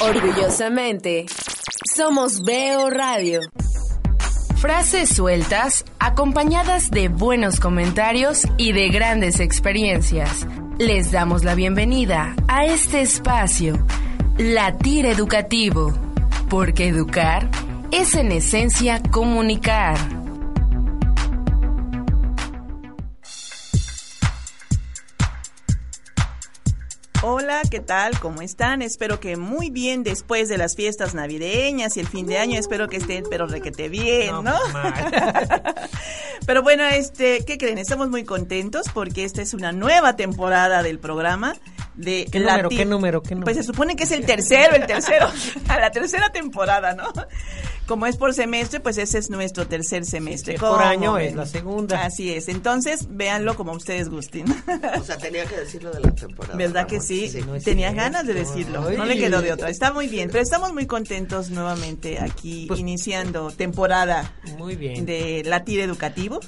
Orgullosamente, somos Veo Radio. Frases sueltas, acompañadas de buenos comentarios y de grandes experiencias. Les damos la bienvenida a este espacio, Latir Educativo, porque educar es en esencia comunicar. Hola, ¿qué tal? ¿Cómo están? Espero que muy bien después de las fiestas navideñas y el fin de año. Espero que estén, pero requete bien, ¿no? No, pues, pero bueno, este, ¿qué creen? Estamos muy contentos porque esta es una nueva temporada del programa de ¿Qué número, qué número, qué número? Pues se supone que es el tercero, el tercero, a la tercera temporada, ¿no? Como es por semestre, pues ese es nuestro tercer semestre. es por ¿Cómo año, ven? es la segunda. Así es. Entonces, véanlo como ustedes gusten. O sea, tenía que decirlo de la temporada. ¿Verdad que Ramón. sí? no es Tenía cierto. ganas de decirlo. Ay. No le quedó de otra. Está muy bien. Pero estamos muy contentos nuevamente aquí Pues- iniciando temporada Muy bien. de Latir Educativo.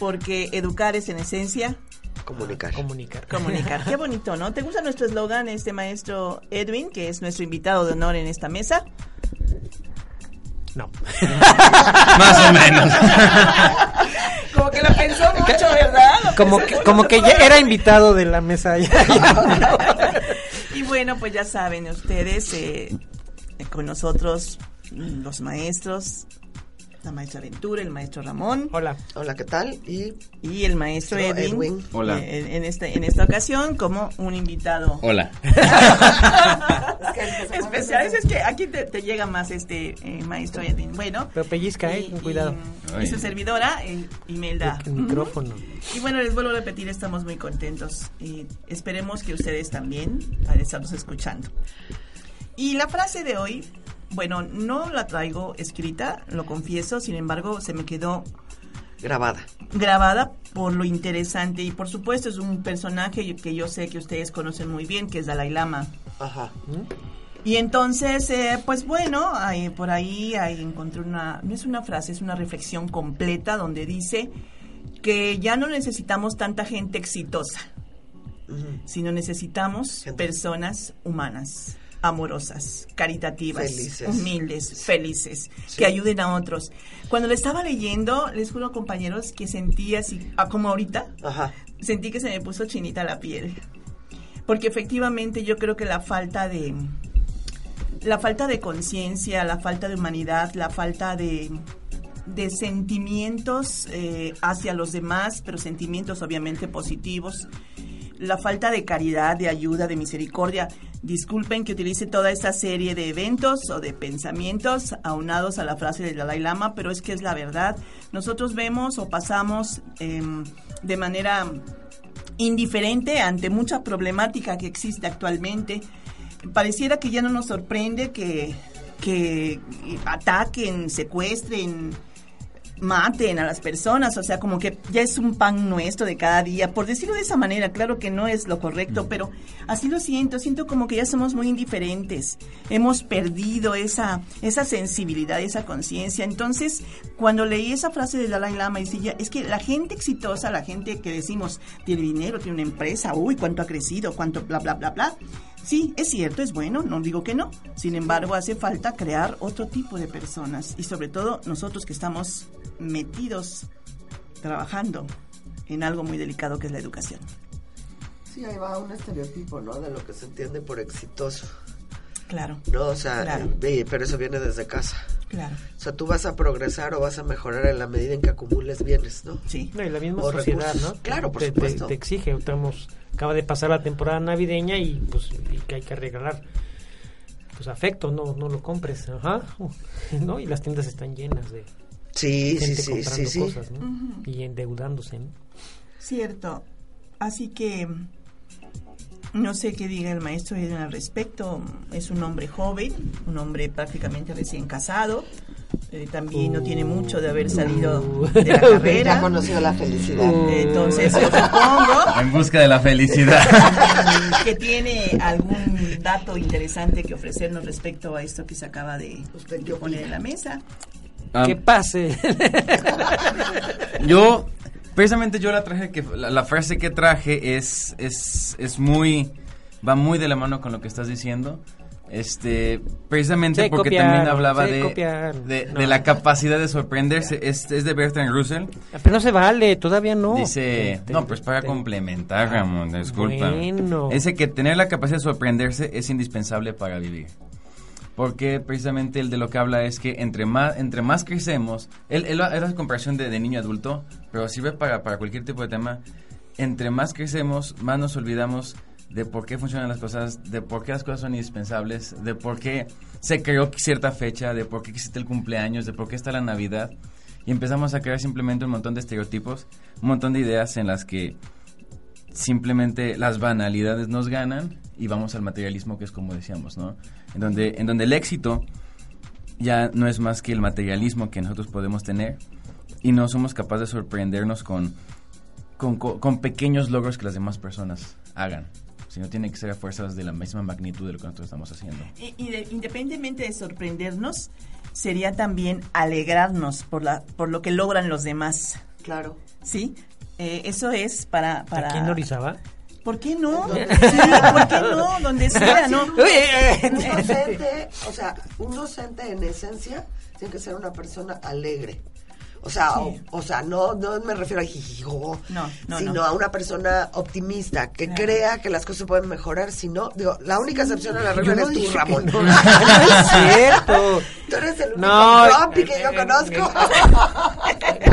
Porque educar es en esencia Comunicar. Comunicar. comunicar. Qué bonito, ¿no? ¿Te gusta nuestro eslogan, este maestro Edwin, que es nuestro invitado de honor en esta mesa? No. Más o menos. Como que lo pensó mucho, ¿verdad? Lo Como que, como que ya era invitado de la mesa ya. Y bueno, pues ya saben ustedes, eh, con nosotros los maestros, la maestra Ventura, el maestro Ramón Hola. Hola, ¿qué tal? Y y el maestro Edwin, Edwin. Hola. eh, en, en esta, en esta ocasión como un invitado Hola. especial. Es que aquí te, te llega más este eh, maestro Edwin. Bueno, Pero pellizca, eh, y- cuidado. Y, y su servidora, eh, Imelda. El micrófono. Y bueno, les vuelvo a repetir, estamos muy contentos y esperemos que ustedes también al estarnos escuchando. Y la frase de hoy, bueno, no la traigo escrita, lo confieso, sin embargo, se me quedó grabada. grabada por lo interesante y por supuesto es un personaje que yo sé que ustedes conocen muy bien, que es Dalai Lama. Ajá. Y entonces, eh, pues bueno, ahí- por ahí, ahí encontré una, no es una frase, es una reflexión completa donde dice que ya no necesitamos tanta gente exitosa, sino necesitamos Gente. personas humanas, amorosas, caritativas, Felices. humildes, felices, Sí. que ayuden a otros. Cuando lo estaba leyendo, les juro compañeros que sentí así, ah, como ahorita, Ajá. sentí que se me puso chinita la piel. Porque efectivamente yo creo que la falta de la falta de conciencia, la falta de humanidad, la falta de de sentimientos eh, hacia los demás, pero sentimientos obviamente positivos, la falta de caridad, de ayuda, de misericordia. Disculpen que utilice toda esta serie de eventos o de pensamientos aunados a la frase del Dalai Lama, pero es que es la verdad. Nosotros vemos o pasamos em, de manera indiferente ante mucha problemática que existe actualmente. Pareciera que ya no nos sorprende que, que ataquen, secuestren, maten a las personas, o sea, como que ya es un pan nuestro de cada día, por decirlo de esa manera, claro que no es lo correcto, pero así lo siento, siento como que ya somos muy indiferentes, hemos perdido esa, esa sensibilidad, esa conciencia, entonces, cuando leí esa frase de Dalai Lama, decía, es que la gente exitosa, la gente que decimos, tiene dinero, tiene una empresa, uy, cuánto ha crecido, cuánto bla, bla, bla, bla, Sí, es cierto, es bueno, no digo que no. Sin embargo, hace falta crear otro tipo de personas y sobre todo nosotros que estamos metidos trabajando en algo muy delicado que es la educación. Sí, ahí va un estereotipo, ¿no? De lo que se entiende por exitoso. Claro, No, o sea, Claro. eh, pero eso viene desde casa. claro, O sea, tú vas a progresar o vas a mejorar en la medida en que acumules bienes, ¿no? sí. No, y la misma O sociedad, recursos. ¿no? Claro, por te, supuesto. Te, exige. Estamos, acaba de pasar la temporada navideña y pues y que hay que regalar pues afecto, no no lo compres, ajá, ¿no? Y las tiendas están llenas de Sí, sí, gente sí, comprando sí, sí. cosas, ¿no? Y endeudándose, ¿no? Cierto. Así que No sé qué diga el maestro Eden al respecto. Es un hombre joven, un hombre prácticamente recién casado. Eh, también no tiene mucho de haber salido de la carrera. conoció la felicidad. Entonces, yo supongo En busca de la felicidad. que tiene algún dato interesante que ofrecernos respecto a esto que se acaba de ¿Usted qué poner en la mesa. Ah, Que pase. yo, precisamente yo la traje, que la, la frase que traje es, es, es muy, va muy de la mano con lo que estás diciendo. Este, precisamente porque también hablaba de, de, No. de la capacidad de sorprenderse. Es, es de Bertrand Russell. Pero no se vale, todavía no. Dice, Te- no, pues para te- complementar, Ramón, disculpa. Bueno. Dice que tener la capacidad de sorprenderse es indispensable para vivir. Porque precisamente el de lo que habla es que entre más, entre más crecemos, él, él hace la comparación de, de niño adulto, pero sirve para, para cualquier tipo de tema. Entre más crecemos, más nos olvidamos de por qué funcionan las cosas, de por qué las cosas son indispensables, de por qué se creó cierta fecha, de por qué existe el cumpleaños, de por qué está la Navidad. Y empezamos a crear simplemente un montón de estereotipos, un montón de ideas en las que simplemente las banalidades nos ganan y vamos al materialismo que es como decíamos, ¿no? En donde, en donde el éxito ya no es más que el materialismo que nosotros podemos tener y no somos capaces de sorprendernos con, con, co- con pequeños logros que las demás personas hagan, sino tiene que ser a fuerzas de la misma magnitud de lo que nosotros estamos haciendo. Y, y de- independientemente de sorprendernos, sería también alegrarnos por, la, por lo que logran los demás. Claro. ¿Sí? Eh, eso es para... para ¿Aquí en Orizaba? ¿Por qué no? ¿por qué no? Donde sea, ¿no? Un docente, o sea, un docente en esencia tiene que ser una persona alegre. O sea, Sí. o, o sea, no, no me refiero a jijijo, No, no, sino no. a una persona optimista que Claro. crea que las cosas pueden mejorar. Si no, digo, la única excepción a la regla no eres tú, Ramón. no. No es cierto. Tú eres el único No, grumpy que yo eh, conozco.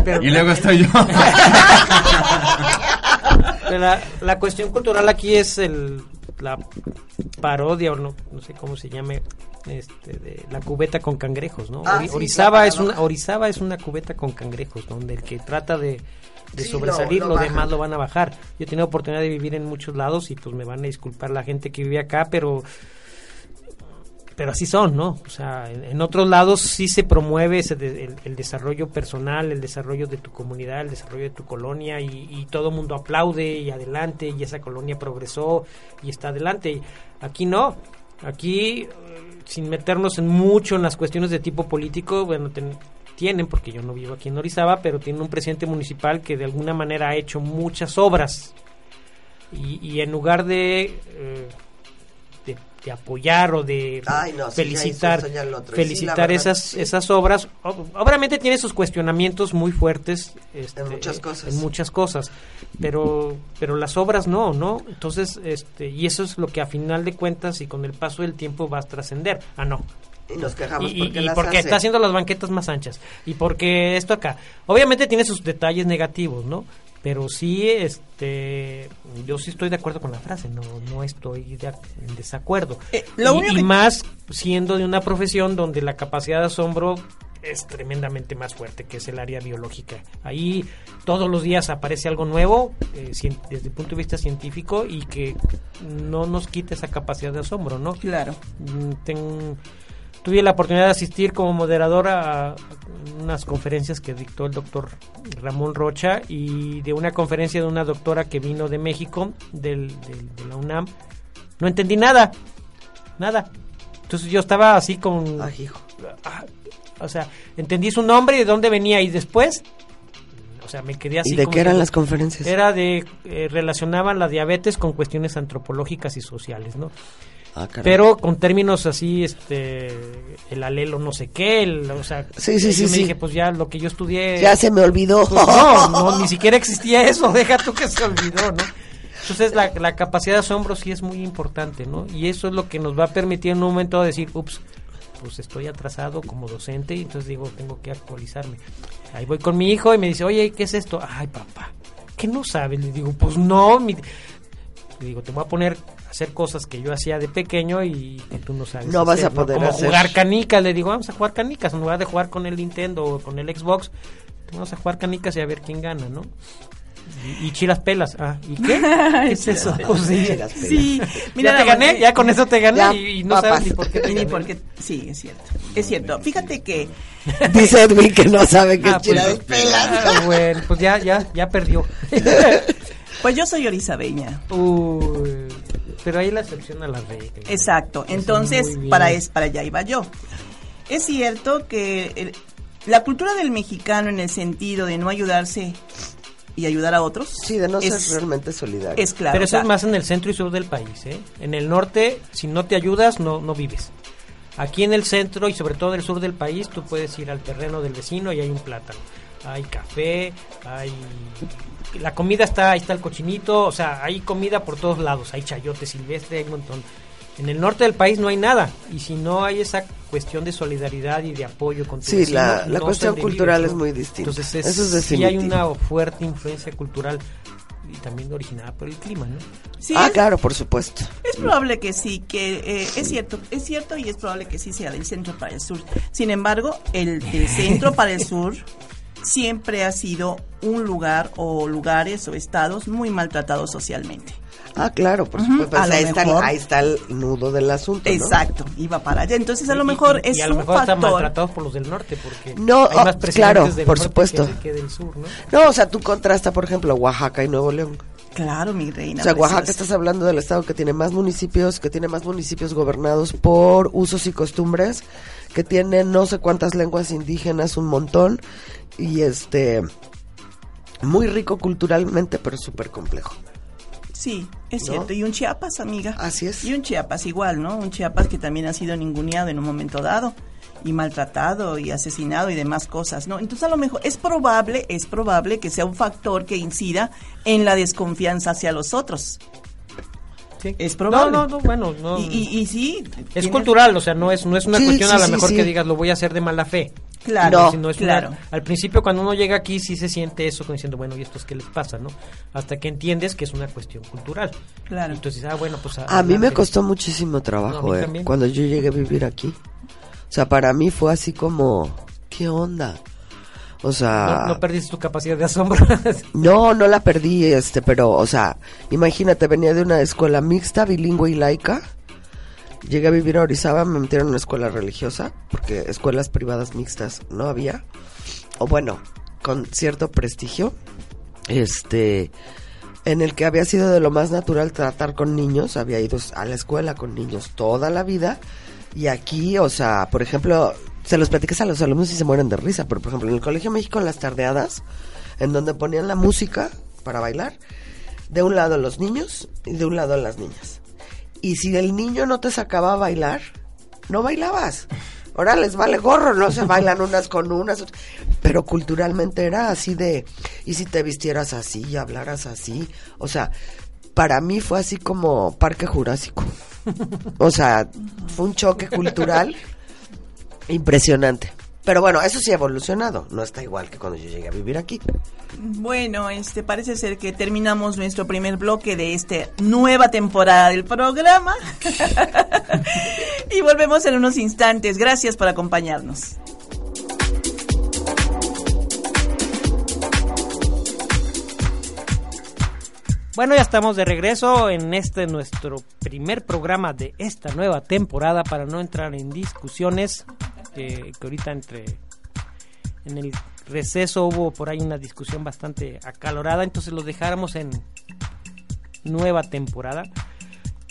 Pero- Y luego estoy yo. La, la cuestión cultural aquí es el la parodia o no, no sé cómo se llame este de la cubeta con cangrejos, ¿no? Ah, Ori- sí, Orizaba es una. Orizaba es una cubeta con cangrejos, donde el que trata de, de Sí, sobresalir lo- lo, lo demás lo van a bajar. Yo he tenido oportunidad de vivir en muchos lados y pues me van a disculpar la gente que vive acá, pero pero así son, ¿no? O sea, en, otros lados sí se promueve ese de- el, desarrollo personal, el desarrollo de tu comunidad, el desarrollo de tu colonia y, todo el mundo aplaude y adelante y esa colonia progresó y está adelante. Aquí no, aquí eh, sin meternos en mucho en las cuestiones de tipo político, bueno, tienen, porque yo no vivo aquí en Orizaba, pero tienen un presidente municipal que de alguna manera ha hecho muchas obras y, y en lugar de, eh, de, de apoyar o de Ay, no, felicitar sí, felicitar esas sí. esas obras. Ob- obviamente tiene sus cuestionamientos muy fuertes este, En muchas cosas. en muchas cosas pero pero las obras no no entonces este y eso es lo que a final de cuentas y con el paso del tiempo va a trascender. Ah no. Y nos quejamos y, y- porque y las porque hace. está haciendo las banquetas más anchas. Y porque esto acá obviamente tiene sus detalles negativos no pero sí este yo sí estoy de acuerdo con la frase no no estoy de en desacuerdo. Eh, lo y, único y que- más siendo de una profesión donde la capacidad de asombro es tremendamente más fuerte que es el área biológica. Ahí todos los días aparece algo nuevo eh, desde el punto de vista científico y que no nos quita esa capacidad de asombro no Claro. Mm, ten- tuve la oportunidad de asistir como moderadora a unas conferencias que dictó el doctor Ramón Rocha y de una conferencia de una doctora que vino de México, del, del- de la UNAM. No entendí nada, nada. Entonces yo estaba así con... Ay, hijo. ah, o sea, entendí su nombre y de dónde venía y después... O sea, me quedé así. ¿Y de como qué eran que- las conferencias? Era de... eh, relacionaban la diabetes con cuestiones antropológicas y sociales, ¿no? Ah, pero con términos así este el alelo no sé qué el, o sea Sí, sí, yo sí, me sí. dije pues ya lo que yo estudié. Ya se me olvidó. pues, no, no ni siquiera existía eso deja tú que se olvidó no entonces la, la capacidad de asombro sí es muy importante no y eso es lo que nos va a permitir en un momento decir ups pues estoy atrasado como docente y entonces digo tengo que actualizarme ahí voy con mi hijo y me dice oye qué es esto ay papá que no sabes le digo pues no mi- le digo, te voy a poner a hacer cosas que yo hacía de pequeño y que tú no sabes. No vas a poder Como hacer. jugar canicas. Le digo, vamos a jugar canicas. En lugar de jugar con el Nintendo o con el Xbox, vamos a jugar canicas y a ver quién gana, ¿no? Y, y chilas pelas. Ah, ¿y qué? ¿Qué es eso? Pues sí. Chilas pelas. Sí, ya te gané, ya con eso te gané Ya, y, y no papas. sabes ni por qué te Ni gané. porque, sí, es cierto. Es cierto. Fíjate que Dice Edwin que no sabe qué Ah, es pues, pelas. ah, bueno, pues ya, ya, ya perdió. Pues yo soy orizabeña. Uy, pero ahí la excepción a la regla. Exacto. Entonces, para, es, para allá iba yo. Es cierto que el- la cultura del mexicano en el sentido de no ayudarse y ayudar a otros. Sí, de no es, ser realmente solidario. Es claro. Pero o eso sea, es más en el centro y sur del país, ¿eh? En el norte, si no te ayudas, no, no vives. Aquí en el centro y sobre todo en el sur del país, tú puedes ir al terreno del vecino y hay un plátano. Hay café, hay... La comida está, ahí está el cochinito, o sea, hay comida por todos lados. Hay chayote silvestre, hay un montón. En el norte del país no hay nada. Y si no hay esa cuestión de solidaridad y de apoyo con tu Sí, vecino, la- la no cuestión cultural ¿no? es muy distinta. Entonces, es, Eso es sí hay una fuerte influencia cultural y también originada por el clima, ¿no? sí, ah, es- claro, por supuesto. Es probable que sí, que eh, es cierto, es cierto y es probable que sí sea del centro para el sur. Sin embargo, el del centro para el sur siempre ha sido un lugar o lugares o estados muy maltratados socialmente. Ah, claro, por supuesto. Pues a lo ahí, está, mejor. ahí está el nudo del asunto. ¿no? Exacto, iba para allá. Entonces a lo mejor y, es y a lo un mejor están factor. maltratados por los del norte porque No, hay oh, más presidentes claro, del por norte supuesto. que, que del sur, ¿no? No, o sea, tú contrasta, por ejemplo, Oaxaca y Nuevo León. Claro, mi reina. O sea, Oaxaca preciosa. estás hablando del estado que tiene más municipios, que tiene más municipios gobernados por usos y costumbres, que tiene no sé cuántas lenguas indígenas, un montón, y este, muy rico culturalmente, pero súper complejo. Sí, es ¿No? cierto. Y un Chiapas, amiga. Así es. Y un Chiapas igual, ¿no? Un Chiapas que también ha sido ninguneado en un momento dado y maltratado y asesinado y demás cosas, ¿no? Entonces a lo mejor es probable, es probable que sea un factor que incida en la desconfianza hacia los otros. Sí. Es probable. No, no, no, bueno, no. Y, y, y sí. es cultural, o sea, no es, no es una Sí, cuestión sí, a lo mejor sí. que digas lo voy a hacer de mala fe. Claro, No, una- claro. al principio cuando uno llega aquí sí se siente eso como diciendo, bueno, ¿y esto es qué les pasa, no? Hasta que entiendes que es una cuestión cultural. Claro. Y entonces, ah, bueno, pues A mí me costó muchísimo a trabajo, eh, cuando yo llegué a vivir aquí. O sea, para mí fue así como, ¿qué onda? O sea, No, no perdiste tu capacidad de asombro. No, no la perdí, este, pero, o sea, imagínate, venía de una escuela mixta, bilingüe y laica. Llegué a vivir a Orizaba, me metieron en una escuela religiosa, porque escuelas privadas mixtas no había. O bueno, con cierto prestigio. Este, en el que había sido de lo más natural tratar con niños, había ido a la escuela con niños toda la vida. Y aquí, o sea, por ejemplo, se los platicas a los alumnos y se mueren de risa, pero por ejemplo, en el Colegio México, en las tardeadas, en donde ponían la música para bailar, de un lado los niños y de un lado las niñas. Y si el niño no te sacaba a bailar, no bailabas. Ahora les vale gorro, no se bailan unas con unas. Pero culturalmente era así de, y si te vistieras así y hablaras así. O sea, para mí fue así como Parque Jurásico. O sea, fue un choque cultural impresionante. Pero bueno, eso sí ha evolucionado. No está igual que cuando yo llegué a vivir aquí. Bueno, este parece ser que terminamos nuestro primer bloque de esta nueva temporada del programa. y volvemos en unos instantes. Gracias por acompañarnos. Bueno, ya estamos de regreso en este nuestro primer programa de esta nueva temporada para no entrar en discusiones que, ahorita entre en el receso hubo por ahí una discusión bastante acalorada, entonces los dejáramos en nueva temporada.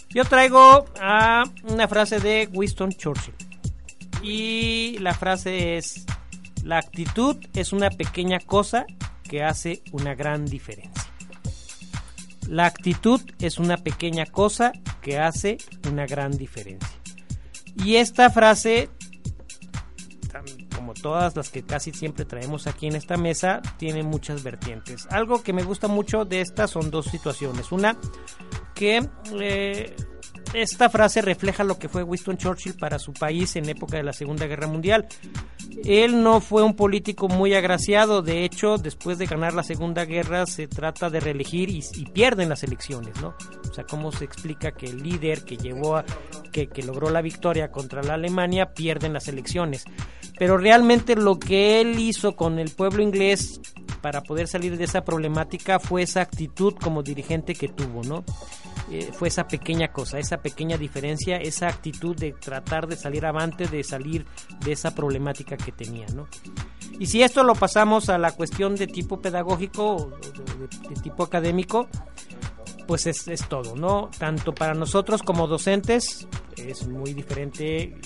Yo traigo a una frase de Winston Churchill y la frase es la actitud es una pequeña cosa que hace una gran diferencia. La actitud es una pequeña cosa que hace una gran diferencia. Y esta frase, como todas las que casi siempre traemos aquí en esta mesa, tiene muchas vertientes. Algo que me gusta mucho de estas son dos situaciones. Una, que eh, esta frase refleja lo que fue Winston Churchill para su país en época de la Segunda Guerra Mundial. Él no fue un político muy agraciado, de hecho, después de ganar la Segunda Guerra se trata de reelegir y, pierden las elecciones, ¿no? O sea, ¿cómo se explica que el líder que llevó a, que, que logró la victoria contra la Alemania pierden las elecciones? Pero realmente lo que él hizo con el pueblo inglés para poder salir de esa problemática fue esa actitud como dirigente que tuvo, ¿no? Eh, fue esa pequeña cosa, esa pequeña diferencia, esa actitud de tratar de salir avante, de salir de esa problemática que tenía, ¿no? Y si esto lo pasamos a la cuestión de tipo pedagógico, de, tipo académico, pues es, es, todo, ¿no? Tanto para nosotros como docentes es muy diferente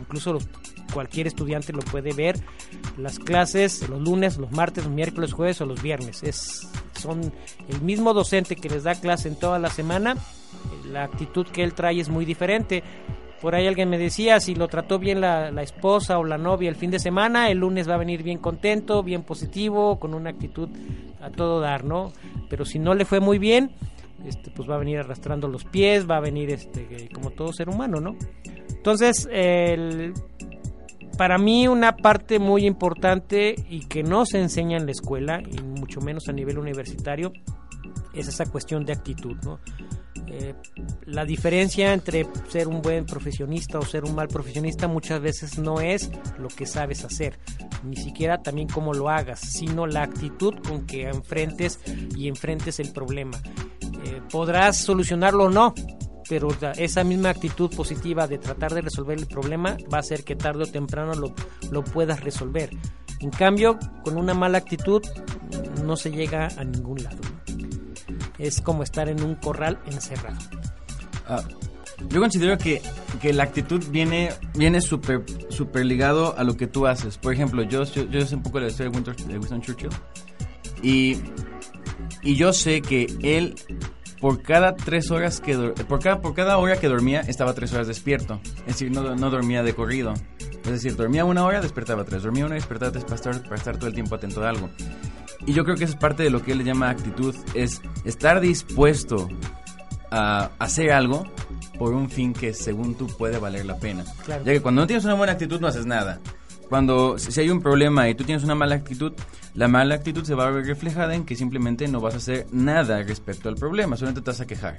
incluso los, cualquier estudiante lo puede ver. Las clases los lunes, los martes, los miércoles, jueves o los viernes. Es, son el mismo docente que les da clase en toda la semana. La actitud que él trae es muy diferente. Por ahí alguien me decía, si lo trató bien la, esposa o la novia el fin de semana, el lunes va a venir bien contento, bien positivo, con una actitud a todo dar, ¿no? Pero si no le fue muy bien, este, pues va a venir arrastrando los pies, va a venir este, como todo ser humano, ¿no? Entonces, el, para mí una parte muy importante y que no se enseña en la escuela, y mucho menos a nivel universitario, es esa cuestión de actitud. Eh, la diferencia entre ser un buen profesionista o ser un mal profesionista muchas veces no es lo que sabes hacer, ni siquiera también cómo lo hagas, sino la actitud con que enfrentes y enfrentes el problema. Eh, podrás solucionarlo o no, pero esa misma actitud positiva de tratar de resolver el problema va a hacer que tarde o temprano lo, lo puedas resolver. En cambio, con una mala actitud no se llega a ningún lado. Es como estar en un corral encerrado. Ah, yo considero que, que, la actitud viene viene súper super ligado a lo que tú haces. Por ejemplo, yo, yo, yo sé un poco la historia de Winston Churchill y, y yo sé que él por cada tres horas que por cada por cada hora que dormía estaba tres horas despierto. Es decir no, no dormía de corrido. Es decir dormía una hora despertaba tres. Dormía una despertaba tres para estar, para estar todo el tiempo atento a algo. Y yo creo que eso es parte de lo que él le llama actitud es estar dispuesto a hacer algo por un fin que según tú puede valer la pena. Claro. ya que cuando no tienes una buena actitud no haces nada. Cuando si hay un problema y tú tienes una mala actitud, la mala actitud se va a ver reflejada en que simplemente no vas a hacer nada respecto al problema, solamente te vas a quejar.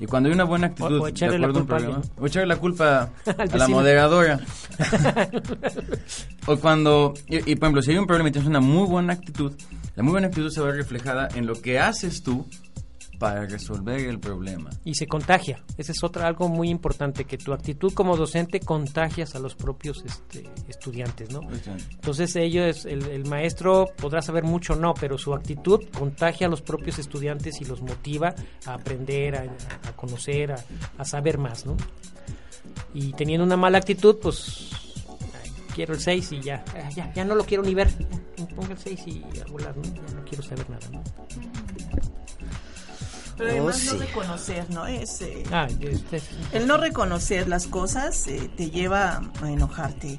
Y cuando hay una buena actitud, O- o echarle de la culpa a problema, o echarle la culpa a la moderadora. o cuando, y, y, por ejemplo, si hay un problema y tienes una muy buena actitud, la muy buena actitud se va a ver reflejada en lo que haces tú para resolver el problema. y se contagia. Ese es otra algo muy importante que tu actitud como docente contagias a los propios este, estudiantes, ¿no? Entonces ellos, el, el maestro podrá saber mucho o no, pero su actitud contagia a los propios estudiantes y los motiva a aprender, a, a conocer, a, a saber más, ¿no? Y teniendo una mala actitud, pues quiero el 6 y ya, ya, ya no lo quiero ni ver, ponga el 6 y a volar, ¿no? Ya no quiero saber nada, ¿no? Pero Oh, además sí. no reconocer, ¿no? Es, eh, Ah, es- es- el no reconocer las cosas eh, te lleva a enojarte.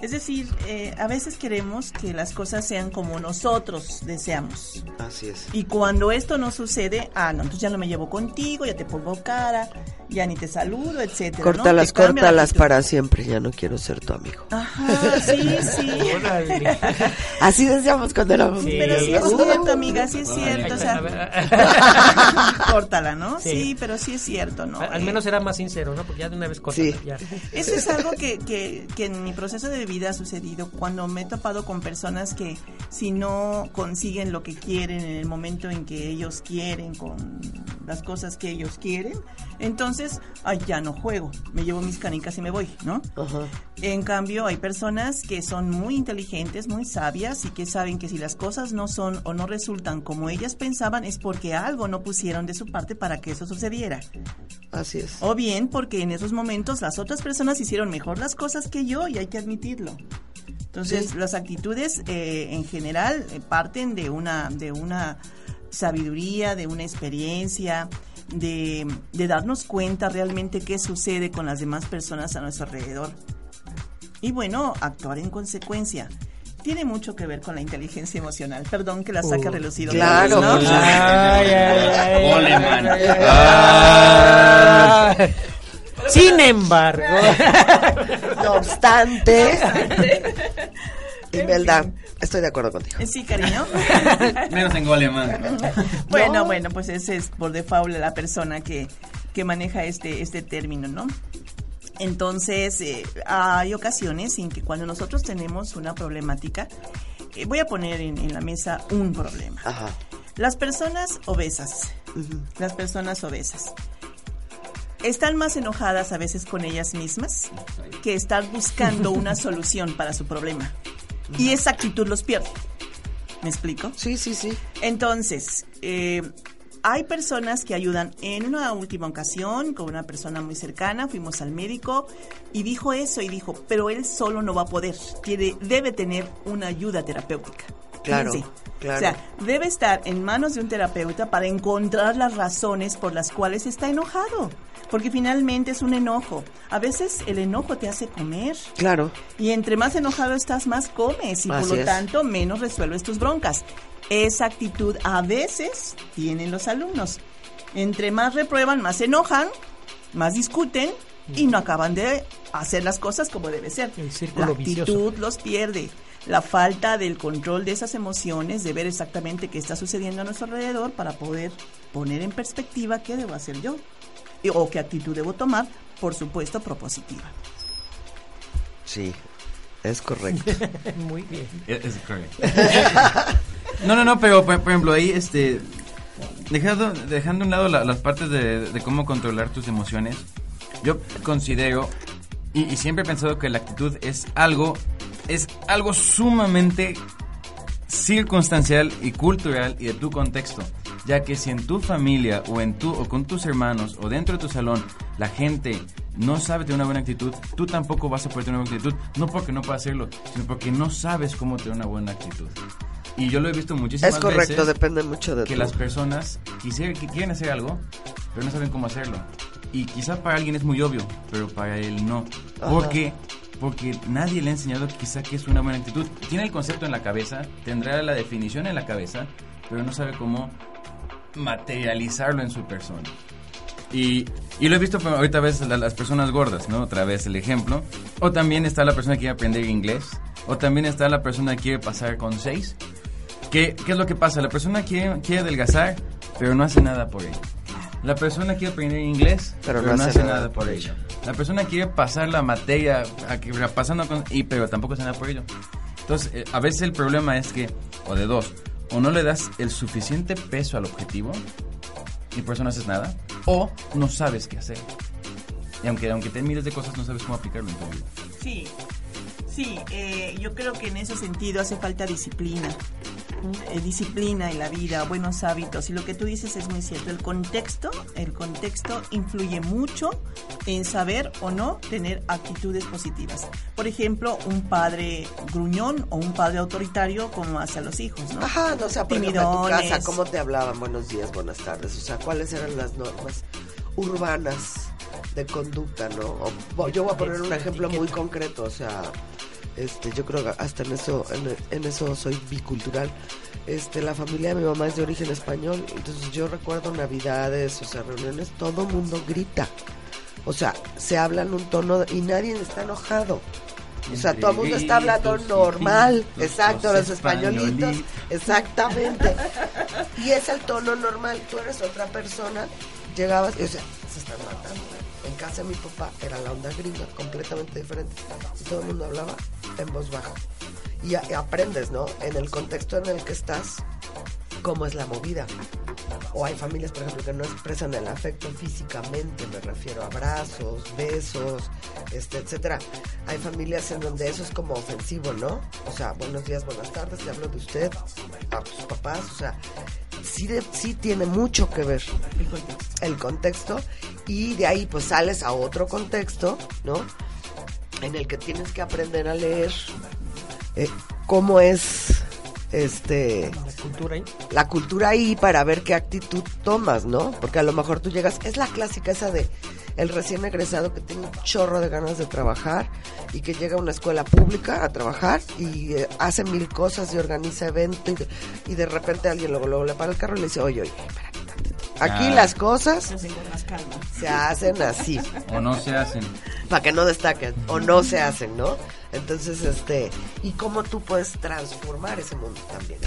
Es decir, eh, a veces queremos que las cosas sean como nosotros deseamos. Así es. Y cuando esto no sucede, ah, no, entonces ya no me llevo contigo, ya te pongo cara, ya ni te saludo, etcétera. ¿no? Córtalas, la córtalas para siempre. Ya no quiero ser tu amigo. Ajá, sí, sí. Así decíamos cuando éramos Sí. Pero sí es Uh, cierto, amiga, sí es cierto. O sea, córtala, ¿no? Sí. Sí. pero sí es cierto, ¿no? Al menos era más sincero, ¿no? Porque ya de una vez corta. Sí. Ya. Eso es algo que, que, que en mi proceso de vida ha sucedido cuando me he topado con personas que si no consiguen lo que quieren en el momento en que ellos quieren, con las cosas que ellos quieren, entonces, ay, ya no juego, me llevo mis canicas y me voy, ¿no? Ajá. En cambio, hay personas que son muy inteligentes, muy sabias y que saben que si las cosas no son o no resultan como ellas pensaban es porque algo no pusieron de su parte para que eso sucediera. Así es. O bien porque en esos momentos las otras personas hicieron mejor las cosas que yo y hay que admitirlo. Entonces, las actitudes eh, en general eh, parten de una, de una sabiduría, de una experiencia, de, de darnos cuenta realmente qué sucede con las demás personas a nuestro alrededor. Y bueno, actuar en consecuencia. Tiene mucho que ver con la inteligencia emocional. Perdón que la saque a Uh, relucir. claro, otra vez, ¿no? Ay. Sin embargo, No obstante. Imelda, estoy de acuerdo contigo. Sí, cariño. Menos en Goleman. Bueno, bueno, pues ese es por default la persona que, que maneja este, este término, ¿no? Entonces, eh, hay ocasiones en que cuando nosotros tenemos una problemática, eh, voy a poner en, en la mesa un problema. Ajá. Las personas obesas, las personas obesas, están más enojadas a veces con ellas mismas que estar buscando una solución para su problema. Y esa actitud los pierde. ¿Me explico? Sí, sí, sí. Entonces, eh, hay personas que ayudan. En una última ocasión, con una persona muy cercana, fuimos al médico y dijo eso y dijo, pero él solo no va a poder. Tiene, debe tener una ayuda terapéutica. Claro. O sea, debe estar en manos de un terapeuta para encontrar las razones por las cuales está enojado. Porque finalmente es un enojo. A veces el enojo te hace comer. Claro. Y entre más enojado estás, más comes y por lo es. tanto menos resuelves tus broncas. Esa actitud a veces tienen los alumnos. Entre más reprueban, más se enojan, más discuten y no acaban de hacer las cosas como debe ser. El círculo La vicioso. actitud los pierde. La falta del control de esas emociones, de ver exactamente qué está sucediendo a nuestro alrededor para poder poner en perspectiva qué debo hacer yo y- o qué actitud debo tomar, por supuesto, propositiva. Sí, es correcto. Muy bien. Es, es correcto. no, no, no, pero por, por ejemplo, ahí, este, dejando, dejando a un lado la- las partes de, de cómo controlar tus emociones, yo considero, y, y siempre he pensado que la actitud es algo, es algo sumamente circunstancial y cultural y de tu contexto, ya que si en tu familia o en tu o con tus hermanos o dentro de tu salón la gente no sabe tener una buena actitud, tú tampoco vas a poder tener una buena actitud, no porque no puedas hacerlo, sino porque no sabes cómo tener una buena actitud. Y yo lo he visto muchísimas es correcto, veces depende mucho de que las personas quisiera- que quieren hacer algo, pero no saben cómo hacerlo. Y quizá para alguien es muy obvio, pero para él no. Ajá. ¿Por qué? Porque nadie le ha enseñado quizá que es una buena actitud. Tiene el concepto en la cabeza, tendrá la definición en la cabeza, pero no sabe cómo materializarlo en su persona. Y, y lo he visto ahorita ves la- las personas gordas, ¿no? Otra vez el ejemplo. O también está la persona que quiere aprender inglés. O también está la persona que quiere pasar con seis. ¿Qué, qué es lo que pasa? La persona quiere, quiere adelgazar, pero no hace nada por ello. La persona quiere aprender inglés, pero, no, hace, nada, por ello. La persona quiere pasar la materia, a que- pasando y, pero tampoco hace nada por ello. Entonces, eh, a veces el problema es que, o de dos, o no le das el suficiente peso al objetivo, y por eso no haces nada, o no sabes qué hacer. Y aunque, aunque te miles de cosas, no sabes cómo aplicarlo en tu vida. Sí, sí, eh, yo creo que en ese sentido hace falta disciplina. Eh, disciplina en la vida, buenos hábitos. Y lo que tú dices es muy cierto. El contexto, el contexto influye mucho en saber o no tener actitudes positivas. Por ejemplo, un padre gruñón o un padre autoritario como hacia los hijos, ¿no? Ajá, no, o sea, por ejemplo, en tu casa, ¿cómo te hablaban? Buenos días, buenas tardes. O sea, ¿cuáles eran las normas urbanas de conducta, no? O- yo voy a poner un ejemplo muy concreto, o sea, este, yo creo que hasta en eso, en, en eso soy bicultural. Este, la familia de mi mamá es de origen español, entonces yo recuerdo navidades, o sea, reuniones, todo mundo grita. O sea, se habla en un tono y nadie está enojado. O sea, todo el mundo está hablando normal. Exacto, los españolitos. Exactamente. Y es el tono normal. Tú eres otra persona, llegabas y, o sea, se están matando. En casa de mi papá era la onda gringa, completamente diferente. Y todo el mundo hablaba en voz baja. Y, a- y aprendes, ¿no? En el contexto en el que estás, cómo es la movida. O hay familias, por ejemplo, que no expresan el afecto físicamente, me refiero a abrazos, besos, este, etcétera. Hay familias en donde eso es como ofensivo, ¿no? O sea, buenos días, buenas tardes, te hablo de usted, a sus papás, o sea, sí, de- sí tiene mucho que ver el contexto y de ahí pues sales a otro contexto, ¿no? En el que tienes que aprender a leer eh, cómo es este La cultura ahí. la cultura ahí para ver qué actitud tomas, ¿no? Porque a lo mejor tú llegas, es la clásica esa de el recién egresado que tiene un chorro de ganas de trabajar y que llega a una escuela pública a trabajar y eh, hace mil cosas y organiza eventos y de, y de repente alguien luego, luego le para el carro y le dice, oye, oye, espérate. Aquí Ah. las cosas Se hacen así O no se hacen. para que no destaquen o no se hacen, ¿no? Entonces, este, y cómo tú puedes transformar ese mundo también.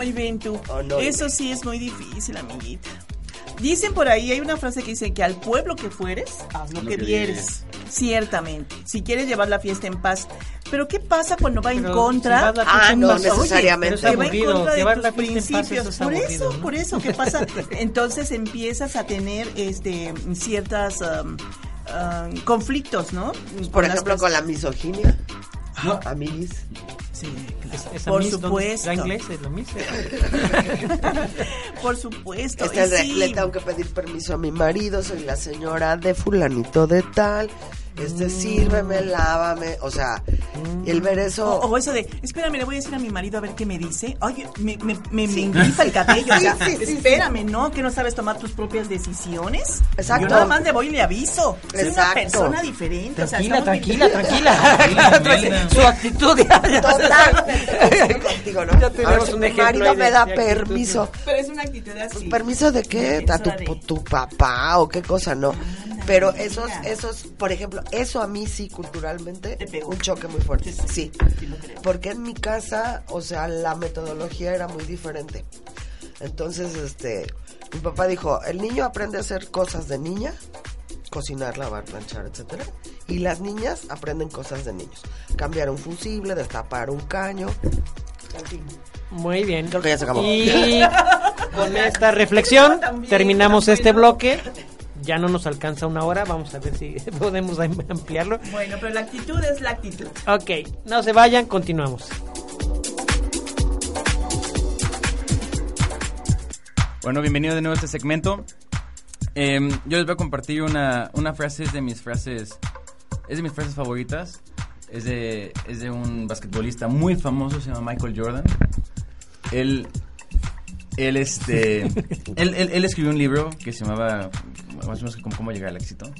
Ay, ven tú. Oh, no, Eso sí es muy difícil, amiguita. Dicen por ahí, hay una frase que dice que al pueblo que fueres, haz lo, que, vieres. Ciertamente. Si quieres llevar la fiesta en paz, Pero ¿qué pasa cuando va en Pero contra? si vas a la Ah, en no oye, necesariamente. pero que va en contra de llevar tus la fiesta en paz, principios. eso por aburrido, eso, ¿no? por eso, ¿qué pasa? Entonces empiezas a tener este ciertas um, um, conflictos, ¿no? Por Con las ejemplo, con la misoginia. No. Sí, Es- esa Por Miss, ¿dónde- supuesto. ¿La inglés es la Miss? por supuesto. Sí. le tengo que pedir permiso a mi marido, soy la señora de fulanito de tal. Este, sírveme, lávame. O sea, el ver eso. O, o eso de, espérame, le voy a decir a mi marido a ver qué me dice. Oye, me, me, me, me engrifa el cabello. o sea, Sí, sí, sí, espérame, ¿no? Que no sabes tomar tus propias decisiones. Exacto. Yo nada más le voy y le aviso. Soy una Exacto. persona diferente. o sea, Tranquila, estamos tranquila, viviendo- tranquila. Imelda. Su actitud Totalmente contigo, ¿no? Ya A tenemos ver un ejemplo marido me da permiso. Pero es una actitud así. ¿Permiso de qué? ¿A tu, de- tu papá o qué cosa? No. Pero esos, esos, por ejemplo, eso a mí sí culturalmente, Te pegó. un choque muy fuerte. Sí. Porque en mi casa, o sea, la metodología era muy diferente. Entonces, este, mi papá dijo, el niño aprende a hacer cosas de niña, cocinar, lavar, planchar, etcétera, y las niñas aprenden cosas de niños. Cambiar un fusible, destapar un caño. En fin. Muy bien. Creo que ya se acabó. Y con esta reflexión terminamos este bloque. Ya no nos alcanza una hora, vamos a ver si podemos am- ampliarlo. Bueno, pero la actitud es la actitud. Ok, no se vayan, continuamos. Bueno, bienvenido de nuevo a este segmento. Em, yo les voy a compartir una, una frase, es de mis frases, es de mis frases favoritas. Es de, es de un basquetbolista muy famoso, se llama Michael Jordan. Él, él, este, él, él, él escribió un libro que se llamaba, más o menos como cómo llegar al éxito.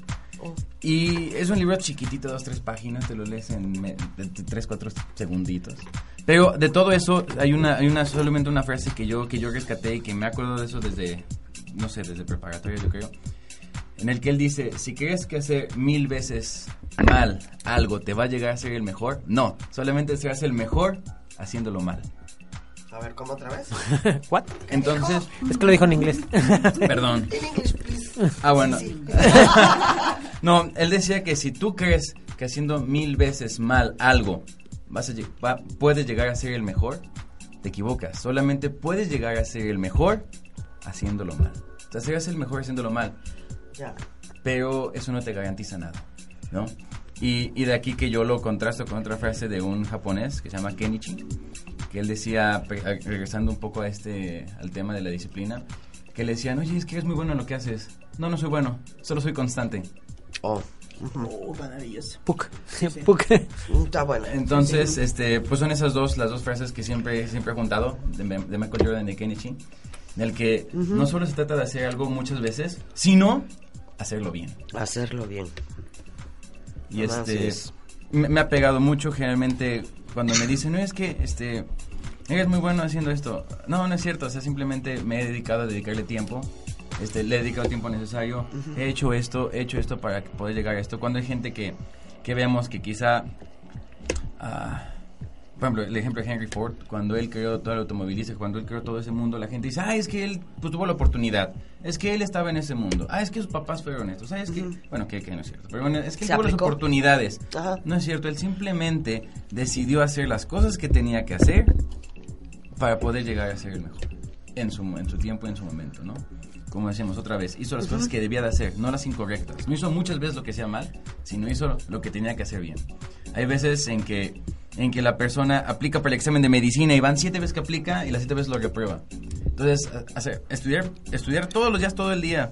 Y es un libro chiquitito, dos, tres páginas, te lo lees en me- de- de tres, cuatro segunditos. Pero de todo eso hay una, hay una solamente una frase que yo, que yo rescaté y que me acuerdo de eso desde, no sé, desde preparatoria yo creo. En el que él dice, si crees que hacer mil veces mal algo te va a llegar a ser el mejor, no, solamente serás el mejor haciéndolo mal. A ver, ¿cómo otra vez? ¿What? Entonces, Es que lo dijo en inglés. perdón. In English, please. Ah, bueno. Sí, sí. no, él decía que si tú crees que haciendo mil veces mal algo vas a va- puedes llegar a ser el mejor, te equivocas. Solamente puedes llegar a ser el mejor haciéndolo mal. O sea, serás el mejor haciéndolo mal, Ya. pero eso no te garantiza nada, ¿no? Y, y de aquí que yo lo contrasto con otra frase de un japonés que se llama Kenichi, que él decía, regresando un poco a este, al tema de la disciplina, que le decían, oye, es que eres muy bueno en lo que haces. No, no soy bueno, solo soy constante. Oh, Oh, maravilloso. Puc. Puc. está bueno. Entonces, este, pues son esas dos, las dos frases que siempre, siempre he juntado de, de Michael Jordan y de Kenichi, en el que no solo se trata de hacer algo muchas veces, sino hacerlo bien. Hacerlo bien. Y este, es. me, me ha pegado mucho generalmente cuando me dicen, no, es que, este, eres muy bueno haciendo esto. No, no es cierto, o sea, simplemente me he dedicado a dedicarle tiempo. Este, le he dedicado el tiempo necesario, he hecho esto, he hecho esto para poder llegar a esto. Cuando hay gente que, que vemos que quizá, ah, por ejemplo, el ejemplo de Henry Ford, cuando él creó todo el automovilismo, cuando él creó todo ese mundo, la gente dice, ah, es que él pues, tuvo la oportunidad, es que él estaba en ese mundo, ah, es que sus papás fueron estos, ah, es que, bueno, que, que no es cierto, pero bueno, es que él tuvo las oportunidades. No es cierto, él simplemente decidió hacer las cosas que tenía que hacer para poder llegar a ser el mejor en su, en su tiempo y en su momento, ¿no? Como decíamos otra vez, hizo las cosas que debía de hacer, no las incorrectas. No hizo muchas veces lo que hacía mal, sino hizo lo que tenía que hacer bien. Hay veces en que, en que la persona aplica para el examen de medicina y van siete veces que aplica y las siete veces lo reprueba. Entonces, hacer, estudiar, estudiar todos los días, todo el día,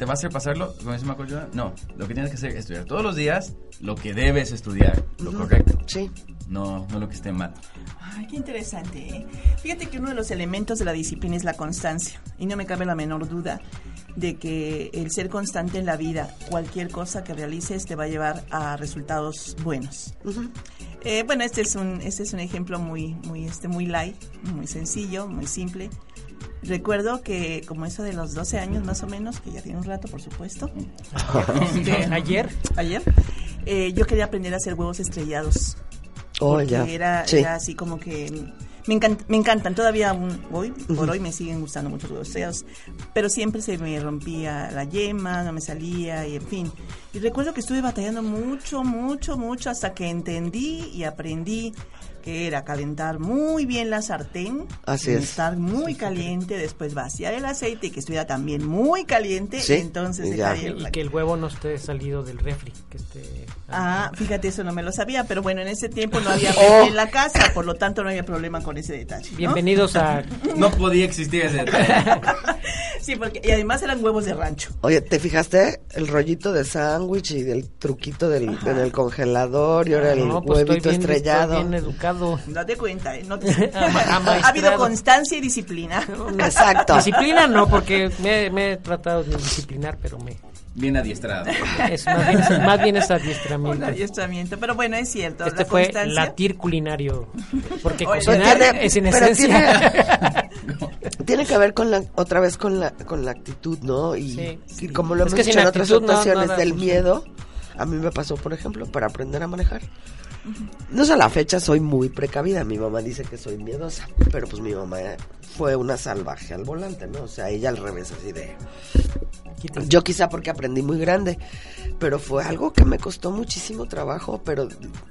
¿Te va a hacer pasarlo? Como dice Jordan? No, lo que tienes que hacer es estudiar todos los días lo que debes estudiar, lo correcto. Sí. No, no lo que esté mal. Ay, qué interesante. ¿eh? Fíjate que uno de los elementos de la disciplina es la constancia. Y no me cabe la menor duda de que el ser constante en la vida, cualquier cosa que realices, te va a llevar a resultados buenos. Eh, bueno, este es un, este es un ejemplo muy, muy, este, muy light, muy sencillo, muy simple. Recuerdo que como eso de los 12 años más o menos, que ya tiene un rato, por supuesto, este, Ayer. ayer, eh, yo quería aprender a hacer huevos estrellados Oh, porque ya. Era, Sí. era así como que me, encant- me encantan, todavía aún hoy, por hoy me siguen gustando mucho los estrellados, pero siempre se me rompía la yema, no me salía y en fin. Y recuerdo que estuve batallando mucho, mucho, mucho hasta que entendí y aprendí que era calentar muy bien la sartén, Así es. estar muy caliente, después vaciar el aceite y que estuviera también muy caliente, Sí, entonces y Y el- que el huevo no esté salido del refri, que esté... Ah, fíjate, eso no me lo sabía, pero bueno, en ese tiempo no había Oh. refri en la casa, por lo tanto no había problema con ese detalle. ¿no? Bienvenidos a... No podía existir ese detalle. Sí, porque y además eran huevos de rancho. Oye, ¿te fijaste el rollito de sándwich y el truquito del, en el congelador y ahora el No, pues estoy huevito bien, estrellado? estoy bien educado. Date cuenta, ¿eh? No te- Ama- ha habido constancia y disciplina. Exacto. Disciplina no, porque me, me he tratado de disciplinar, pero me... Bien adiestrado. Es más, bien, es- más bien es Un adiestramiento. adiestramiento. Pero bueno, es cierto. Este la fue constancia- latir culinario, porque Oye, cocinar tiene- es en esencia... Tiene que ver con la otra vez con la con la actitud, ¿no? Y, Sí. y como lo Es hemos que dicho en otras actitud no- ocasiones nada del miedo, a mí me pasó, por ejemplo, para aprender a manejar. No sé, a la fecha soy muy precavida. Mi mamá dice que soy miedosa, pero pues mi mamá fue una salvaje al volante, ¿no? O sea, ella al revés, así de... Yo quizá porque aprendí muy grande, pero fue algo que me costó muchísimo trabajo, pero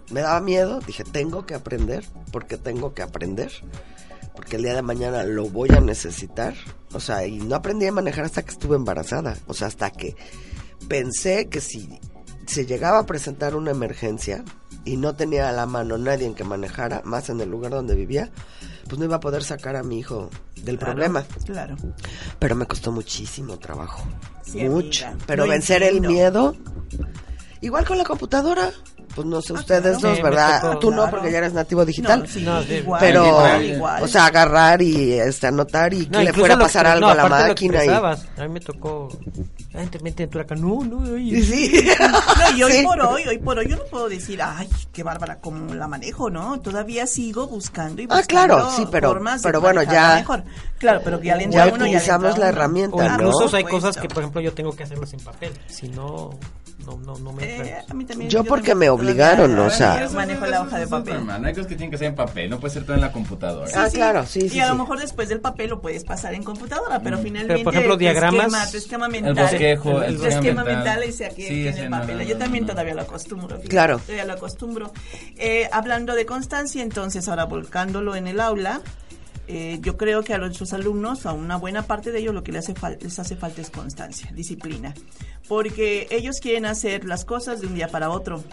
me daba miedo. Dije, tengo que aprender, porque tengo que aprender, porque el día de mañana lo voy a necesitar. O sea, y no aprendí a manejar hasta que estuve embarazada. O sea, hasta que pensé que si se llegaba a presentar una emergencia y no tenía a la mano nadie en que manejara, más en el lugar donde vivía, pues no iba a poder sacar a mi hijo del Claro, problema. Claro. Pero me costó muchísimo trabajo. Sí, Mucho. amiga, Pero vencer el miedo. Igual con la computadora. Pues no sé Ah, ustedes claro. dos, ¿verdad? tocó. Tú no, porque ya eres nativo digital. No, sí, No, sí. igual, pero, igual, igual. o sea, agarrar y este, anotar y que le fuera a pasar algo no, a la máquina. Y... A mí me tocó... Ah, te meten en acá. No, no, y oye. sí. No, y hoy Sí. por hoy, hoy por hoy, yo no puedo decir, ay, qué bárbara, cómo la manejo, ¿no? Todavía sigo buscando y Ah, buscando claro, sí, pero- formas pero bueno, ya- mejor. Claro, pero que ya le utilizamos la herramienta, O ¿no? incluso hay cosas que, por ejemplo, yo tengo que hacerlas en papel. Si no, no, no, no me Eh, entra. a mí también, Yo porque también me obligaron, o sea. Yo manejo la hoja de papel. Superman, Hay cosas que tienen que ser en papel, no puede ser todo en la computadora. Ah, claro, sí, y sí, a lo mejor después del papel lo puedes pasar en computadora, pero finalmente Pero, por ejemplo, tu diagramas, esquema, tu esquema el mental, bosquejo, el esquema esquema mental, mental. ese aquí Sí, en ese el papel. no, Yo también no. todavía lo acostumbro. fíjate, Claro. Todavía lo acostumbro. Eh, hablando de constancia, entonces ahora volcándolo en el aula, eh, yo creo que a nuestros alumnos, a una buena parte de ellos, lo que les hace, fal- les hace falta es constancia, disciplina. Porque ellos quieren hacer las cosas de un día para otro.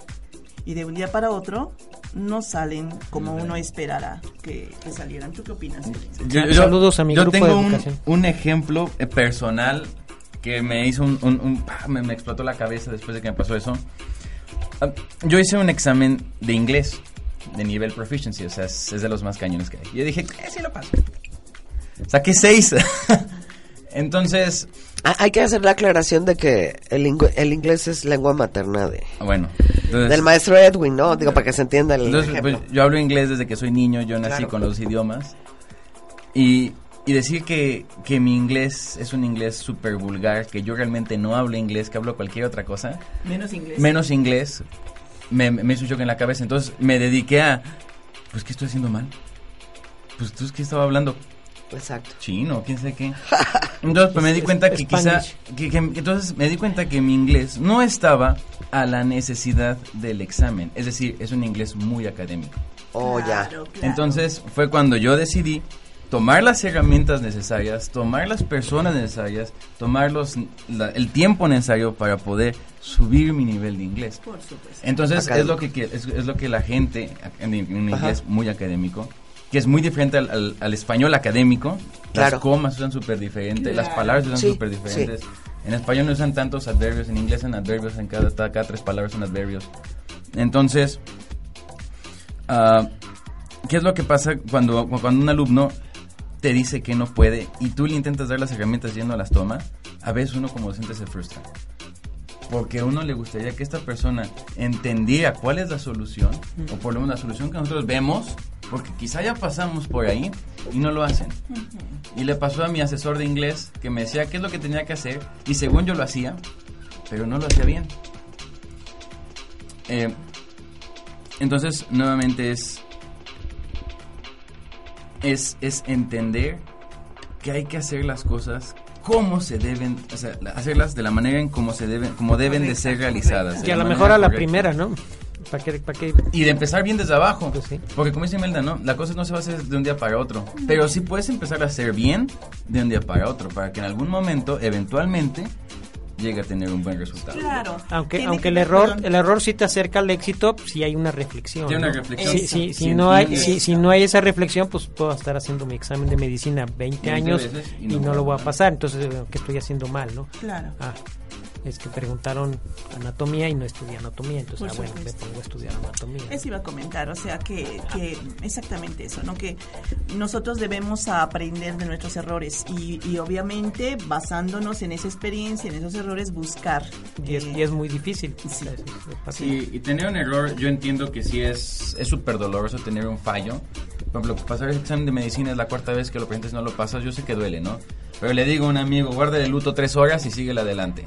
Y de un día para otro no salen como uno esperara que, que salieran. ¿Tú qué opinas? Yo- yo- Saludos a mi yo grupo tengo de un, educación. un ejemplo eh, personal que me hizo un... un- un- ¡pah! me, me explotó la cabeza después de que me pasó eso. Ah, Yo hice un examen de inglés de nivel proficiency, o sea, es, es de los más cañones que hay. Y yo dije, eh, sí lo paso. Saqué seis. Entonces, Hay que hacer la aclaración de que el, ingu- el inglés es lengua materna de, bueno. Entonces, del maestro Edwin, ¿no? Digo, para que se entienda el Entonces, ejemplo. pues, yo hablo inglés desde que soy niño, yo nací Claro. con los idiomas. Y, y decir que, que mi inglés es un inglés súper vulgar, que yo realmente no hablo inglés, que hablo cualquier otra cosa, Menos inglés. menos inglés, me, me hizo un shock en la cabeza. Entonces me dediqué a, pues, ¿qué estoy haciendo mal? Pues, ¿tú qué estaba hablando? Exacto. chino, quién sabe qué. Entonces pues, me di cuenta que quizá, que, que- entonces me di cuenta que mi inglés no estaba a la necesidad del examen. Es decir, es un inglés muy académico. Oh, ya. Claro, claro. Entonces fue cuando yo decidí tomar las herramientas necesarias, tomar las personas necesarias, tomar los, la- el tiempo necesario para poder subir mi nivel de inglés. Por supuesto. Entonces es lo que, es, es lo que la gente en, en Ajá. inglés muy académico, que es muy diferente al, al- al español académico. Claro. Las comas se usan súper diferentes, las Claro. palabras se usan Sí, súper diferentes. En español no usan tantos adverbios, en inglés son adverbios, en cada, cada tres palabras son adverbios. Entonces, ah, ¿qué es lo que pasa cuando, cuando un alumno te dice que no puede y tú le intentas dar las herramientas y él no las toma? A veces uno como docente se frustra porque a uno le gustaría que esta persona entendiera cuál es la solución, o por lo menos la solución que nosotros vemos, porque quizá ya pasamos por ahí y no lo hacen. Y le pasó a mi asesor de inglés que me decía qué es lo que tenía que hacer, y según yo lo hacía, pero no lo hacía bien. Eh, entonces, nuevamente es, es, es entender que hay que hacer las cosas cómo se deben, o sea, hacerlas de la manera en cómo se deben, como deben de ser realizadas. Y de a lo mejor a la correcta. primera, ¿no? ¿Para qué, para qué? Y de empezar bien desde abajo. Pues sí. Porque como dice Melda, ¿no? La cosa no se va a hacer de un día para otro. Pero sí puedes empezar a hacer bien de un día para otro. Para que en algún momento, eventualmente, llegue a tener un buen resultado. Claro. Aunque, Tiene aunque que el error, el error sí te acerca al éxito si hay una reflexión. Tiene una ¿no? reflexión. Si, no hay, si, si no hay esa reflexión, pues puedo estar haciendo mi examen de medicina 20 20 años y y no, lo voy a pasa pasar. Entonces, eh, ¿qué estoy haciendo mal, no? Claro. Ah, es que preguntaron anatomía y no estudié anatomía. Entonces, ah, bueno, me pongo a estudiar anatomía. Eso iba a comentar, o sea que, que exactamente eso, ¿no? Que nosotros debemos aprender de nuestros errores y, y obviamente basándonos en esa experiencia, en esos errores, buscar. Y es, eh, y es muy difícil. sí. Es- es. Sí, y tener un error, yo entiendo que sí es es súper doloroso tener un fallo. Por ejemplo, pasar el examen de medicina es la cuarta vez que lo presentas y no lo pasas, yo sé que duele, ¿no? Pero le digo a un amigo, guarda el luto tres horas y síguele adelante.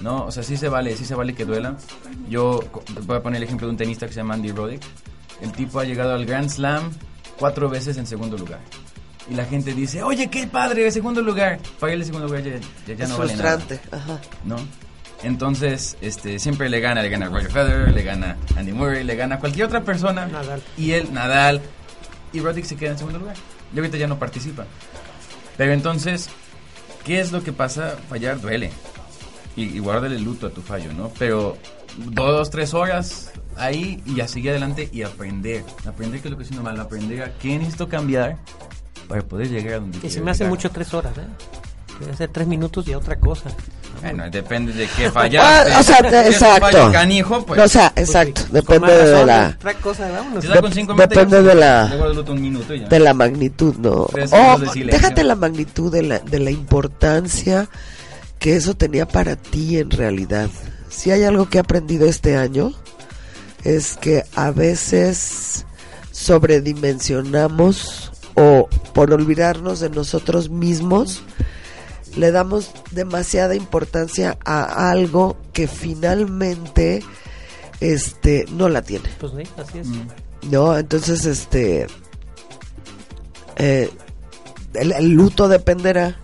¿No? O sea, sí se vale, sí se vale que duela. Yo voy a poner el ejemplo de un tenista que se llama Andy Roddick. El tipo ha llegado al Grand Slam cuatro veces en segundo lugar. Y la gente dice, oye, qué padre, el segundo lugar. Para él el segundo lugar ya, ya- no vale nada. frustrante. Ajá. ¿no? Entonces, este, siempre le gana, le gana a Roger Federer, le gana a Andy Murray, le gana a cualquier otra persona. Nadal. Y él, Nadal. Y Roddick se queda en segundo lugar. Y ahorita ya no participa. Pero entonces, ¿qué es lo que pasa? Fallar duele. Y, y guárdale el luto a tu fallo, ¿no? Pero dos, tres horas ahí y a seguir adelante y aprender. Aprender qué es lo que estoy haciendo mal, aprender a qué necesito cambiar para poder llegar a donde Y se me hace llegar. mucho tres horas, ¿eh? Debe hacer tres minutos y a otra cosa. Bueno, depende de qué fallaste. Ah, o sea, es exacto. canijo, pues. o sea, Pues exacto. depende de razón, la, Otra cosa, vámonos. Da con Dep- cinco minutos, depende de la- ya. de la magnitud, ¿no? Oh, de déjate la magnitud de la, de la importancia que eso tenía para ti en realidad. Si hay algo que he aprendido este año, es que a veces sobredimensionamos o por olvidarnos de nosotros mismos, le damos demasiada importancia a algo que finalmente este no la tiene. Pues sí, así es. Mm. ¿no? Entonces, este, eh, el, el luto dependerá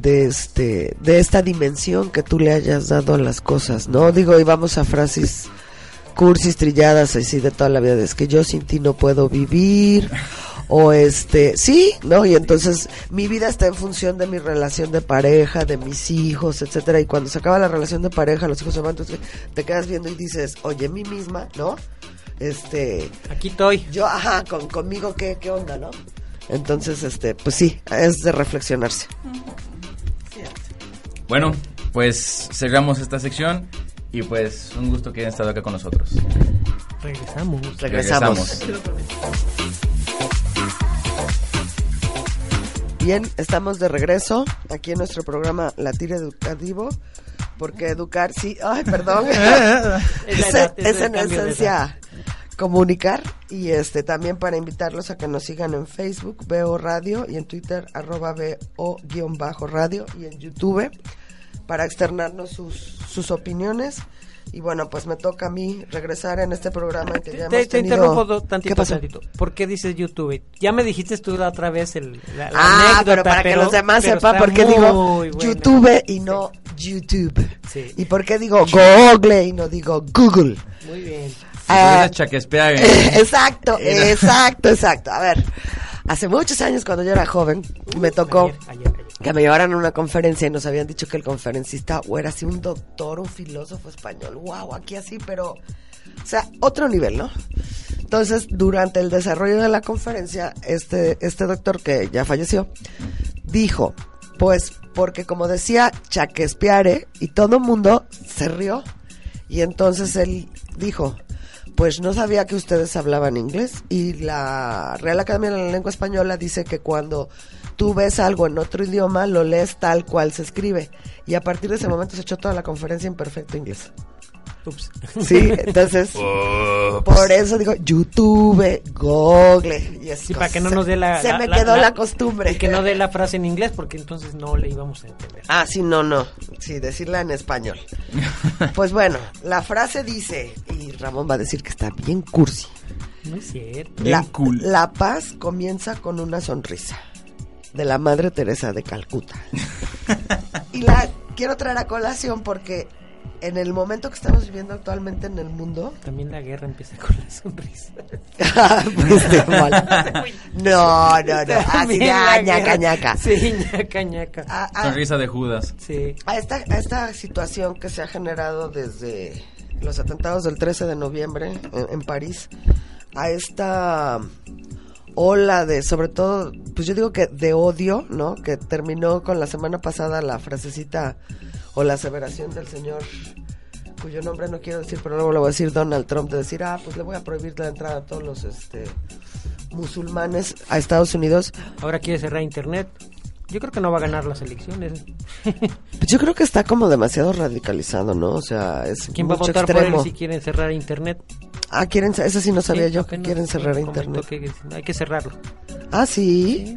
de este, de esta dimensión que tú le hayas dado a las cosas, ¿no? Digo, y vamos a frases cursis, trilladas, así de toda la vida, es que yo sin ti no puedo vivir, o este, sí, ¿no? Y entonces mi vida está en función de mi relación de pareja, de mis hijos, etcétera, y cuando se acaba la relación de pareja, los hijos se van, entonces te quedas viendo y dices, oye, mí misma, ¿no? Este, Aquí estoy. yo, ajá, con, conmigo, ¿qué, ¿qué onda, no? Entonces, este, pues sí, es de reflexionarse. Bueno, pues cerramos esta sección y pues un gusto que hayan estado acá con nosotros. Regresamos. Regresamos. Bien, estamos de regreso aquí en nuestro programa Latir Educativo, porque educar, sí, ay, perdón, Es es, en esencia comunicar y este también para invitarlos a que nos sigan en Facebook, Veo Radio y en Twitter, arroba VO-radio y en YouTube para externarnos sus, sus opiniones. Y bueno, pues me toca a mí regresar en este programa que ya Te, hemos te tenido- interrumpo do- tantito, ¿Qué pasó? tantito. ¿Por qué dices YouTube? Ya me dijiste tú la otra vez el, la, la Ah, anécdota, pero para que los demás sepan por qué digo. YouTube y no YouTube. Sí. Y por qué digo Google y no digo Google. Muy bien. Ah, exacto, exacto, exacto. A ver, hace muchos años cuando yo era joven, me tocó Ayer, ayer, ayer. que me llevaran a una conferencia y nos habían dicho que el conferencista o era así un doctor, un filósofo español. Wow, aquí así, pero o sea, otro nivel, ¿no? Entonces, durante el desarrollo de la conferencia, este este doctor que ya falleció dijo, pues porque como decía Chaquespiare y todo el mundo se rió y entonces él dijo, pues no sabía que ustedes hablaban inglés y la Real Academia de la Lengua Española dice que cuando tú ves algo en otro idioma lo lees tal cual se escribe y a partir de ese momento se echó toda la conferencia en perfecto inglés. Ups. Sí, entonces por eso digo YouTube, Google y Sí, para que no nos dé la... Se la- me la- quedó la, la- costumbre. Y que no dé la frase en inglés porque entonces no le íbamos a entender. Ah, sí, no, no. Sí, decirla en español. Pues bueno, la frase dice, y Ramón va a decir que está bien cursi. No es cierto. Bien La, cool. la paz comienza con una sonrisa. de la Madre Teresa de Calcuta. y la quiero traer a colación porque en el momento que estamos viviendo actualmente en el mundo. También la guerra empieza con la sonrisa. pues de mal. No, no, no. Así de ah, ñaca, ñaca. Sí, ñaca, ñaca. A, a- Sonrisa de Judas. Sí. a esta, a esta situación que se ha generado desde los atentados del 13 de noviembre en, en París, a esta ola de, sobre todo, pues yo digo que de odio, ¿no? Que terminó con la semana pasada la frasecita o la aseveración del señor cuyo nombre no quiero decir, pero luego lo voy a decir Donald Trump, de decir, ah, pues le voy a prohibir la entrada a todos los este, musulmanes a Estados Unidos. Ahora quiere cerrar internet. Yo creo que no va a ganar las elecciones. Pues yo creo que está como demasiado radicalizado, ¿no? O sea, es ¿Quién va a votar por extremo. él si quieren cerrar internet? Ah, quieren, eso sí no sabía Sí, yo, que quieren cerrar internet. que hay que cerrarlo. Ah, ¿sí?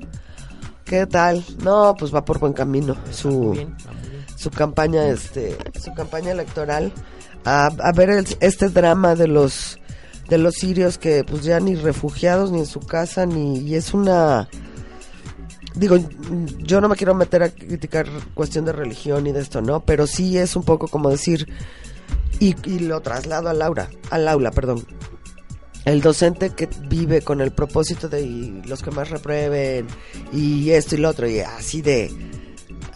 ¿Qué tal? No, pues va por buen camino su, bien, va muy bien. Su campaña, este, su campaña electoral. A, a ver el- este drama de los, de los sirios que pues ya ni refugiados ni en su casa ni, y es una, digo, yo no me quiero meter a criticar cuestión de religión y de esto, ¿no? Pero sí es un poco como decir, y, y lo traslado al aula, al aula, perdón. El docente que vive con el propósito de los que más reprueben y esto y lo otro, y así de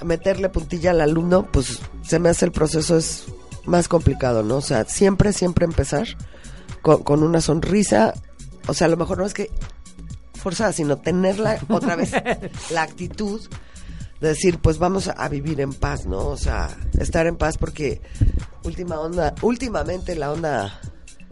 meterle puntilla al alumno, pues se me hace el proceso es más complicado, ¿no? O sea, siempre, siempre empezar con, con una sonrisa, o sea, a lo mejor no es que forzada, sino tenerla otra vez, la actitud de decir, pues vamos a, vivir en paz, ¿no? O sea, estar en paz porque última onda, últimamente la onda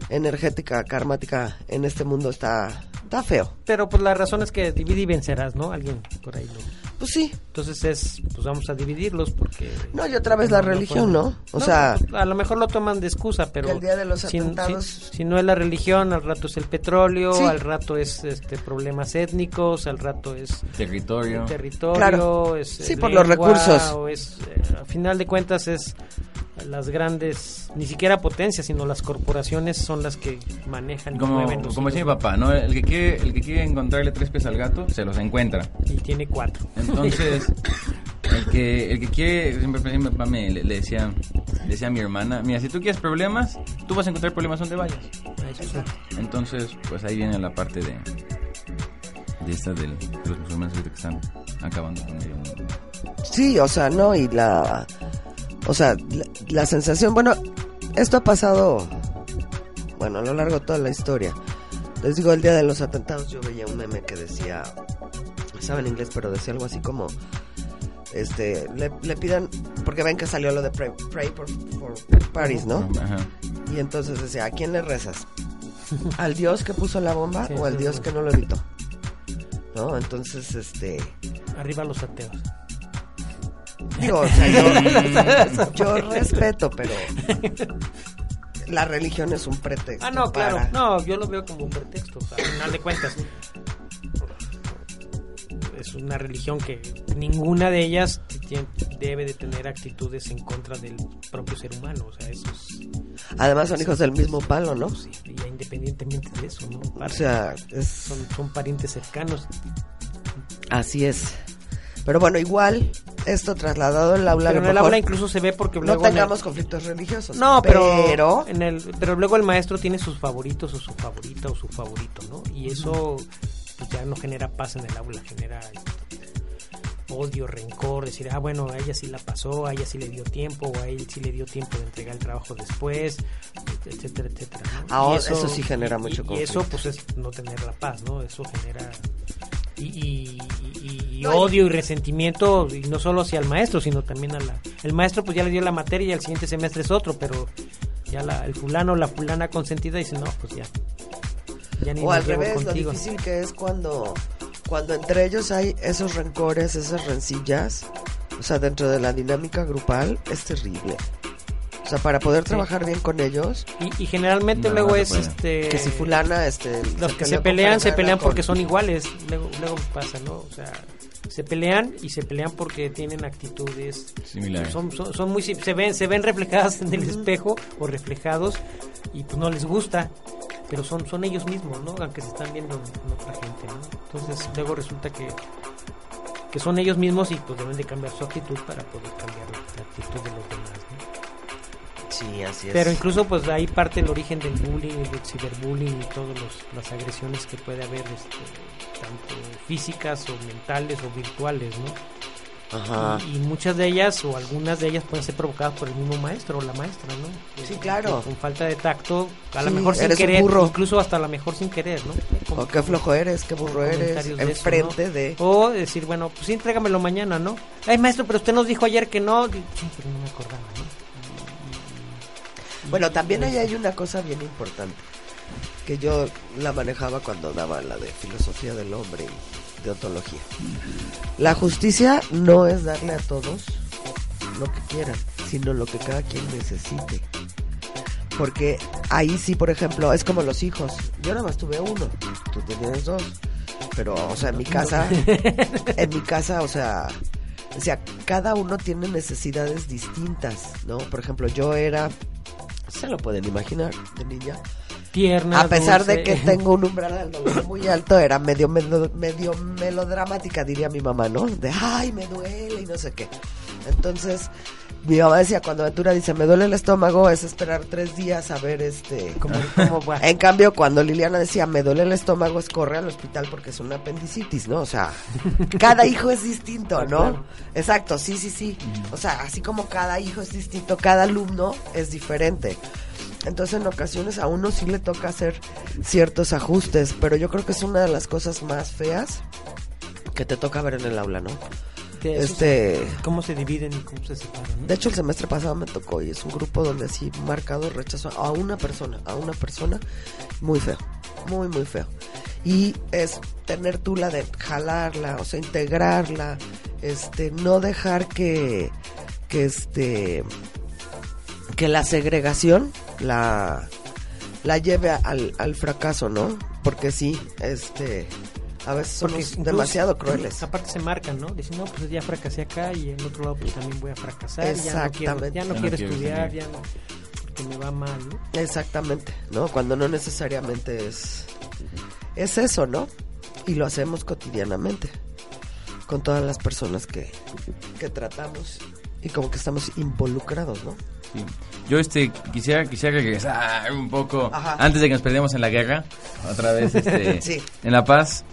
energética, karmática en este mundo está, está feo. Pero pues la razón es que divide y vencerás, ¿no? Alguien por ahí lo... Pues sí, Entonces es, pues vamos a dividirlos porque... no, y otra vez la religión, ¿no? O sea, A lo mejor lo toman de excusa, pero... Que el día de los si, atentados- si- si no es la religión, al rato es el petróleo, Sí. al rato es este problemas étnicos, al rato es Territorio. territorio, Claro. es Sí, por los recursos. o es, eh, a final de cuentas es las grandes, ni siquiera potencias, sino las corporaciones son las que manejan y Como, mueven los como decía mi papá, ¿no? El que, quiere, el que quiere encontrarle tres pies al gato, se los encuentra. y tiene cuatro. Entonces, el que, el que quiere, siempre, siempre mi papá me, le, le decía, le decía a mi hermana, mira, si tú quieres problemas, tú vas a encontrar problemas donde vayas. Entonces, pues ahí viene la parte de, de esta del- de los musulmanes que están acabando con medio mundo. Sí, o sea, no, y la. O sea, la, la sensación. Bueno, esto ha pasado. Bueno, a lo largo de toda la historia. Les digo, el día de los atentados yo veía un meme que decía. Estaba en inglés, pero decía algo así como. Este, le, le pidan. Porque ven que salió lo de Pray, pray for, for Paris, ¿no? Ajá. Y entonces decía, ¿a quién le rezas? ¿Al Dios que puso la bomba Sí, o al sí, Dios sí. que no lo evitó? ¿No? Entonces, este. Arriba los ateos. Digo, o sea, yo, yo respeto, pero la religión es un pretexto. Ah, no, claro. para- No, yo lo veo como un pretexto. O sea, al final de cuentas, es una religión que ninguna de ellas debe de tener actitudes en contra del propio ser humano. O sea, eso es. Además son hijos del mismo palo, ¿no? sí, independientemente de eso, ¿no? O sea, es, son, son parientes cercanos. así es. Pero bueno, igual, esto trasladado al aula, Pero en el aula incluso se ve porque no luego. el- tengamos conflictos religiosos. No, pero, pero en el, pero luego el maestro tiene sus favoritos o su favorita o su favorito, ¿no? Y eso pues, ya no genera paz en el aula, genera odio, rencor, decir, ah, bueno, a ella sí la pasó, a ella sí le dio tiempo, o a él sí le dio tiempo de entregar el trabajo después, etcétera, etcétera. ¿no? Ah, Y eso sí genera y- mucho y, y eso conflicto. pues es no tener la paz, ¿no? Eso genera... Y, y- odio y resentimiento y no solo hacia el maestro sino también a la el maestro pues ya le dio la materia y al siguiente semestre es otro pero ya la, el fulano o la fulana consentida dice no pues ya ya ni o al revés, contigo lo difícil que es cuando, cuando entre ellos hay esos rencores, esas rencillas, o sea, dentro de la dinámica grupal, es terrible. Sea, para poder trabajar bien con ellos, y, y generalmente No, luego no es este que si fulana, este... los que se pelean se pelean con- porque son iguales. Luego luego pasa no o sea se pelean y se pelean porque tienen actitudes Similares. son, son, son muy se ven se ven reflejadas en el espejo o reflejados y pues no les gusta. Pero son son ellos mismos no aunque se están viendo en otra gente no entonces luego resulta que que son ellos mismos y pues deben de cambiar su actitud para poder cambiar la, la actitud de los demás. ¿no? Sí, así es. Pero incluso pues de ahí parte el origen del bullying, del ciberbullying y todas las agresiones que puede haber, este, tanto físicas o mentales o virtuales, ¿no? Ajá. Y, y muchas de ellas o algunas de ellas pueden ser provocadas por el mismo maestro o la maestra, ¿no? Sí, claro. Que con falta de tacto, a lo Sí, mejor sin querer, burro. incluso hasta a lo mejor sin querer, ¿no? O qué flojo eres, qué burro eres, de enfrente ¿no? de... O decir, bueno, pues sí, entrégamelo mañana, ¿no? Ay, maestro, pero usted nos dijo ayer que no. Sí, pero no me acordaba, ¿no? Bueno, también ahí hay una cosa bien importante, que yo la manejaba cuando daba la de filosofía del hombre y de ontología. La justicia no es darle a todos lo que quieran, sino lo que cada quien necesite. Porque ahí sí, por ejemplo, es como los hijos. Yo nada más tuve uno, tú tienes dos. Pero, o sea, en mi casa, en mi casa, o sea, o sea, cada uno tiene necesidades distintas, ¿no? Por ejemplo, yo era, se lo pueden imaginar, de niña. Tierna. A pesar de que tengo un umbral del dolor muy alto, era medio, medio, medio melodramática, diría mi mamá, ¿no? De, ay, me duele y no sé qué. Entonces, mi mamá decía, cuando Ventura dice, me duele el estómago, es esperar tres días a ver este... Bueno, En cambio, cuando Liliana decía, me duele el estómago, es corre al hospital porque es una apendicitis, ¿no? O sea, cada hijo es distinto, ¿no? Exacto, sí, sí, sí. O sea, así como cada hijo es distinto, cada alumno es diferente. Entonces, en ocasiones a uno sí le toca hacer ciertos ajustes, pero yo creo que es una de las cosas más feas que te toca ver en el aula, ¿no? Este... ¿Cómo se dividen y cómo se separan? ¿no? De hecho, el semestre pasado me tocó y es un grupo donde así marcado rechazo a una persona, a una persona muy feo, muy, muy feo. Y es tener tú la de jalarla, o sea, integrarla, este, no dejar que, que este, que la segregación la, la lleve al, al fracaso, ¿no? Porque sí, este, a veces somos demasiado crueles. Aparte se marcan, ¿no? Dicen, no, pues ya fracasé acá y en el otro lado pues también voy a fracasar. Ya no quiero, Exactamente. ya no Ya quiero quiero estudiar, ya no, porque me va mal, ¿no? Exactamente, ¿no? Cuando no necesariamente es es eso, ¿no? Y lo hacemos cotidianamente con todas las personas que, que tratamos y como que estamos involucrados, ¿no? Sí. Yo este quisiera quisiera regresar un poco Ajá. antes de que nos perdamos en la guerra otra vez este Sí. en la paz.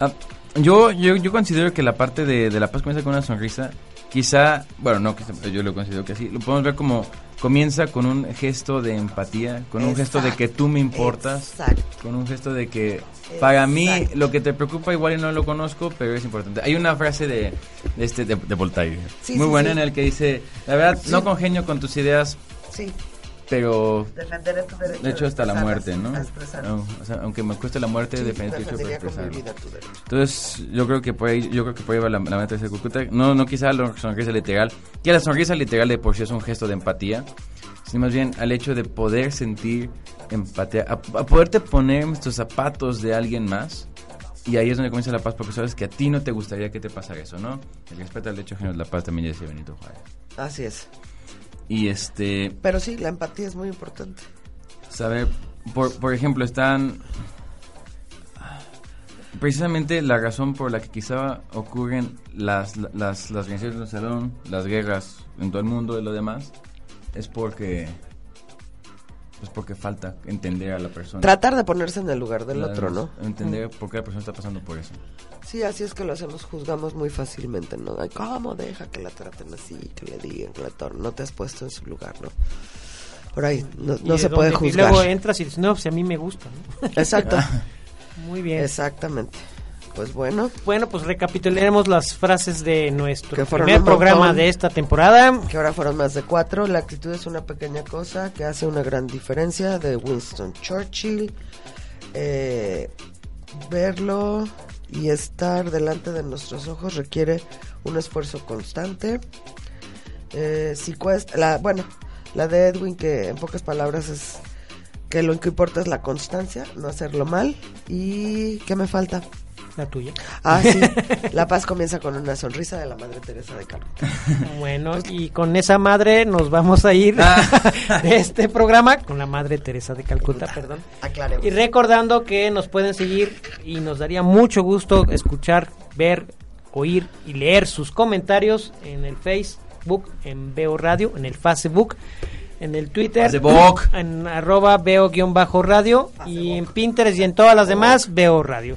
Ah, yo, yo yo considero que la parte de, de la paz comienza con una sonrisa. Quizá, bueno, no, yo lo considero que así. Lo podemos ver como comienza con un gesto de empatía, con un gesto de que tú me importas, Exacto. con un gesto de que para mí Exacto. lo que te preocupa igual y no lo conozco, pero es importante. Hay una frase de, de este de, de Voltaire, Sí, muy sí, buena sí. en el que dice, la verdad no congenio con tus ideas, pero defenderé tu derecho. de hecho hasta la muerte, ¿no? No, o sea, aunque me cueste la muerte, Sí, defender tu derecho mi expresarlo. vida tu derecho. Entonces, yo creo que por ahí, yo creo que por ahí va la, la meta de Cucuta. No, no quizá la sonrisa literal, que la sonrisa literal de por sí es un gesto de empatía, sino más bien al hecho de poder sentir empatía, a, a poderte poner en tus zapatos de alguien más. Y ahí es donde comienza la paz, porque sabes que a ti no te gustaría que te pasara eso, ¿no? El respeto al derecho ajeno es la paz, también decía Benito Juárez. Así es. Y este, Pero sí, la empatía es muy importante. saber, por, por ejemplo, están precisamente la razón por la que quizá ocurren las las las violencias en el salón, las guerras en todo el mundo y lo demás, es porque pues porque falta entender a la persona. Tratar de ponerse en el lugar del La- otro, ¿no? Entender por qué la persona está pasando por eso. Sí, así es que lo hacemos, juzgamos muy fácilmente, ¿no? Ay, ¿cómo deja que la traten así, que le digan, que la tornen? No te has puesto en su lugar, ¿no? Por ahí, no, no se puede juzgar. Y luego entras y dices, no, pues a mí me gusta, ¿no? Exacto, Muy bien. exactamente. Pues bueno, Bueno, pues recapitularemos las frases de nuestro primer programa montón. de esta temporada. que ahora fueron más de cuatro. La actitud es una pequeña cosa que hace una gran diferencia de Winston Churchill. Eh, verlo y estar delante de nuestros ojos requiere un esfuerzo constante. Eh, si cuesta, la, bueno, la de Edwin que en pocas palabras es que lo que importa es la constancia, no hacerlo mal. ¿Y qué me falta? La tuya. Ah, sí, la paz comienza con una sonrisa de la Madre Teresa de Calcuta. Bueno, y con esa madre nos vamos a ir de este programa con la madre Teresa de Calcuta, perdón. Aclaremos. Y recordando que nos pueden seguir y nos daría mucho gusto escuchar, ver oír y leer sus comentarios en el Facebook, en Veo Radio, en el Facebook, en el Twitter, Facebook. en arroba Veo-radio y en Pinterest y en todas las demás Veo Radio.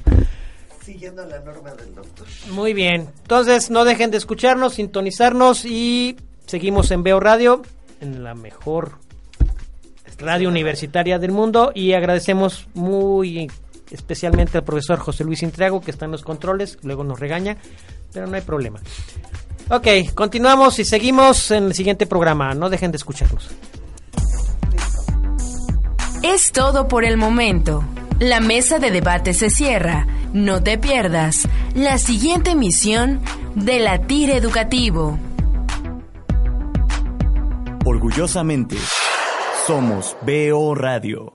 Siguiendo la norma del doctor. Muy bien. Entonces, no dejen de escucharnos, sintonizarnos y seguimos en Veo Radio, en la mejor radio universitaria del mundo. Y agradecemos muy especialmente al profesor José Luis Intriago, que está en los controles, luego nos regaña, pero no hay problema. Ok, continuamos y seguimos en el siguiente programa. No dejen de escucharnos. Es todo por el momento. La mesa de debate se cierra. No te pierdas la siguiente emisión de Latir Educativo. Orgullosamente, somos BO Radio.